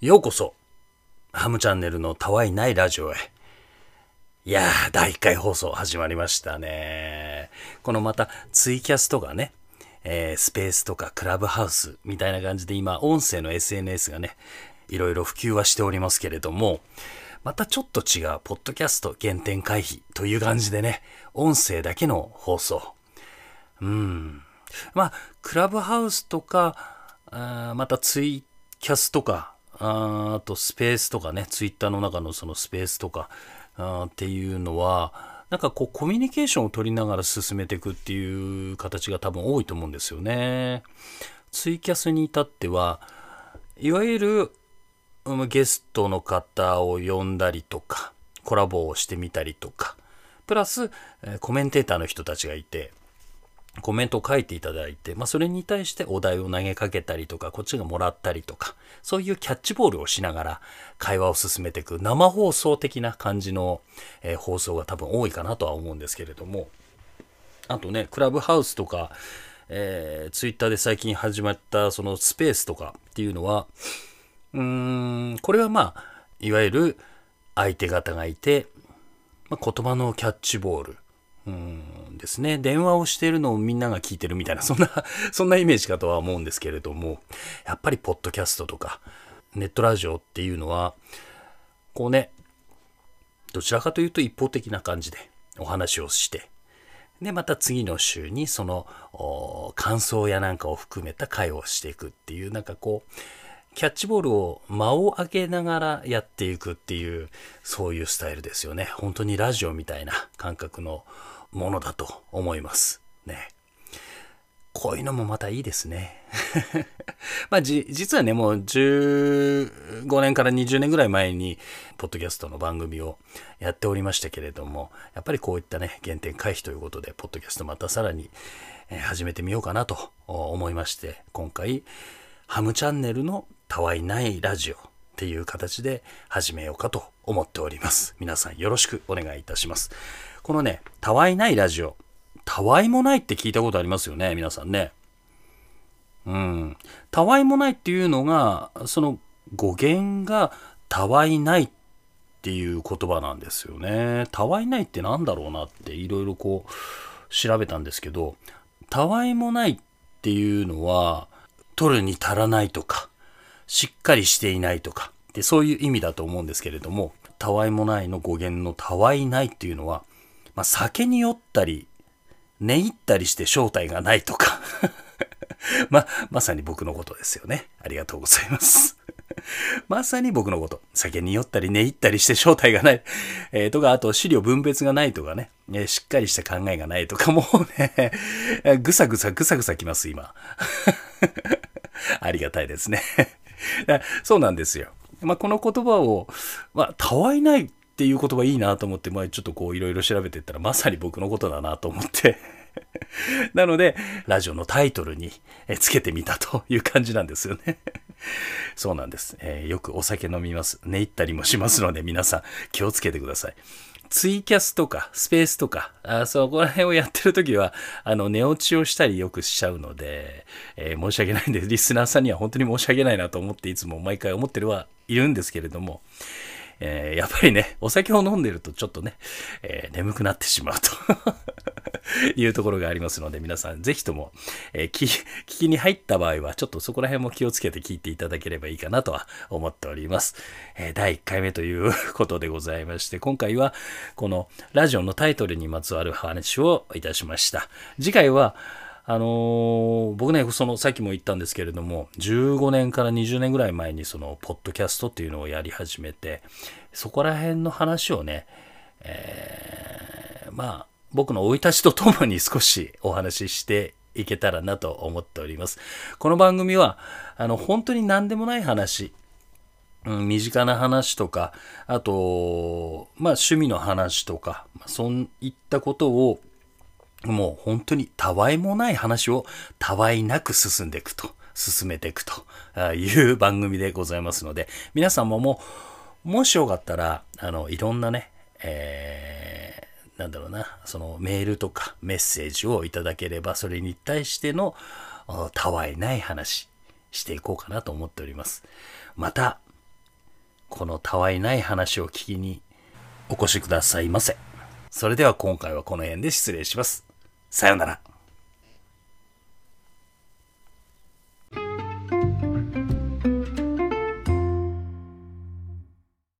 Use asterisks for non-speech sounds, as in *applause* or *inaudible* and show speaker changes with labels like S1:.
S1: ようこそ、ハムチャンネルのたわいないラジオへ。いやー、第1回放送始まりましたね。このまたツイキャスとかね、えー、スペースとかクラブハウスみたいな感じで今、音声の SNS がね、いろいろ普及はしておりますけれども、またちょっと違う、ポッドキャスト原点回避という感じでね、音声だけの放送。うん。まあ、クラブハウスとか、あまたツイキャスとか、ああとスペースとかね、ツイッターの中のそのスペースとかあっていうのは、なんかこうコミュニケーションを取りながら進めていくっていう形が多分多いと思うんですよね。ツイキャスに至っては、いわゆるゲストの方を呼んだりとか、コラボをしてみたりとか、プラスコメンテーターの人たちがいて、コメントを書いていただいて、まあ、それに対してお題を投げかけたりとか、こっちがもらったりとか、そういうキャッチボールをしながら会話を進めていく生放送的な感じの、えー、放送が多分多いかなとは思うんですけれども、あとね、クラブハウスとか、えー、ツイッターで最近始まったそのスペースとかっていうのは、うーん、これはまあ、いわゆる相手方がいて、まあ、言葉のキャッチボール、うん。ですね。電話をしているのをみんなが聞いてるみたいな、そんな、*laughs* そんなイメージかとは思うんですけれども、やっぱりポッドキャストとか、ネットラジオっていうのは、こうね、どちらかというと一方的な感じでお話をして、で、また次の週にその感想やなんかを含めた会をしていくっていう、なんかこう、キャッチボールを間を空けながらやっていくっていう、そういうスタイルですよね。本当にラジオみたいな感覚のものだと思います。ね。こういうのもまたいいですね。*laughs* まあじ、実はね、もう15年から20年ぐらい前に、ポッドキャストの番組をやっておりましたけれども、やっぱりこういったね、原点回避ということで、ポッドキャストまたさらに始めてみようかなと思いまして、今回、ハムチャンネルのたわいないラジオっていう形で始めようかと思っております。皆さんよろしくお願いいたします。このね、たわいないラジオ。たわいもないって聞いたことありますよね、皆さんね。うん。たわいもないっていうのが、その語源がたわいないっていう言葉なんですよね。たわいないって何だろうなっていろいろこう調べたんですけど、たわいもないっていうのは、取るに足らないとか、しっかりしていないとか、でそういう意味だと思うんですけれども、たわいもないの語源のたわいないっていうのは、まあ、酒に酔ったり、寝入ったりして正体がないとか *laughs* ま、まさに僕のことですよね。ありがとうございます *laughs* まさに僕のこと。酒に酔ったり寝入ったりして正体がない。えー、とか、あと資料分別がないとかね。えー、しっかりした考えがないとか、もうね、ぐさぐさぐさぐさきます、今。*laughs* ありがたいですね *laughs* そうなんですよ。まあ、この言葉を、まあ、たわいないっていう言葉いいなと思って、まあ、ちょっとこういろいろ調べていったらまさに僕のことだなと思って *laughs* なので、ラジオのタイトルにつけてみたという感じなんですよね *laughs* そうなんです、えー、よくお酒飲みます。寝入ったりもしますので、皆さん気をつけてください。ツイキャスとかスペースとか、あそこら辺をやってるときは、あの、寝落ちをしたりよくしちゃうので、えー、申し訳ないんで、リスナーさんには本当に申し訳ないなと思っていつも毎回思ってるはいるんですけれども、えー、やっぱりね、お酒を飲んでるとちょっとね、えー、眠くなってしまうと *laughs* いうところがありますので、皆さんぜひとも、えー、聞きに入った場合は、ちょっとそこら辺も気をつけて聞いていただければいいかなとは思っております。え第1回目という *laughs* ことでございまして、今回はこのラジオのタイトルにまつわる話をいたしました。次回は、あのー、僕ね、その、さっきも言ったんですけれども、15年から20年ぐらい前にその、ポッドキャストっていうのをやり始めて、そこら辺の話をね、えー、まあ、僕の生い立ちとともに少しお話ししていけたらなと思っております。この番組は、あの、本当に何でもない話、うん、身近な話とか、あと、まあ趣味の話とか、そういったことをもう本当にたわいもない話をたわいなく進んでいくと、進めていくという番組でございますので、皆さんももう、もしよかったら、あの、いろんなね、えー、なんだろうな、そのメールとかメッセージをいただければ、それに対してのたわいない話していこうかなと思っております。また、このたわいない話を聞きにお越しくださいませ。それでは今回はこの辺で失礼します。さようなら。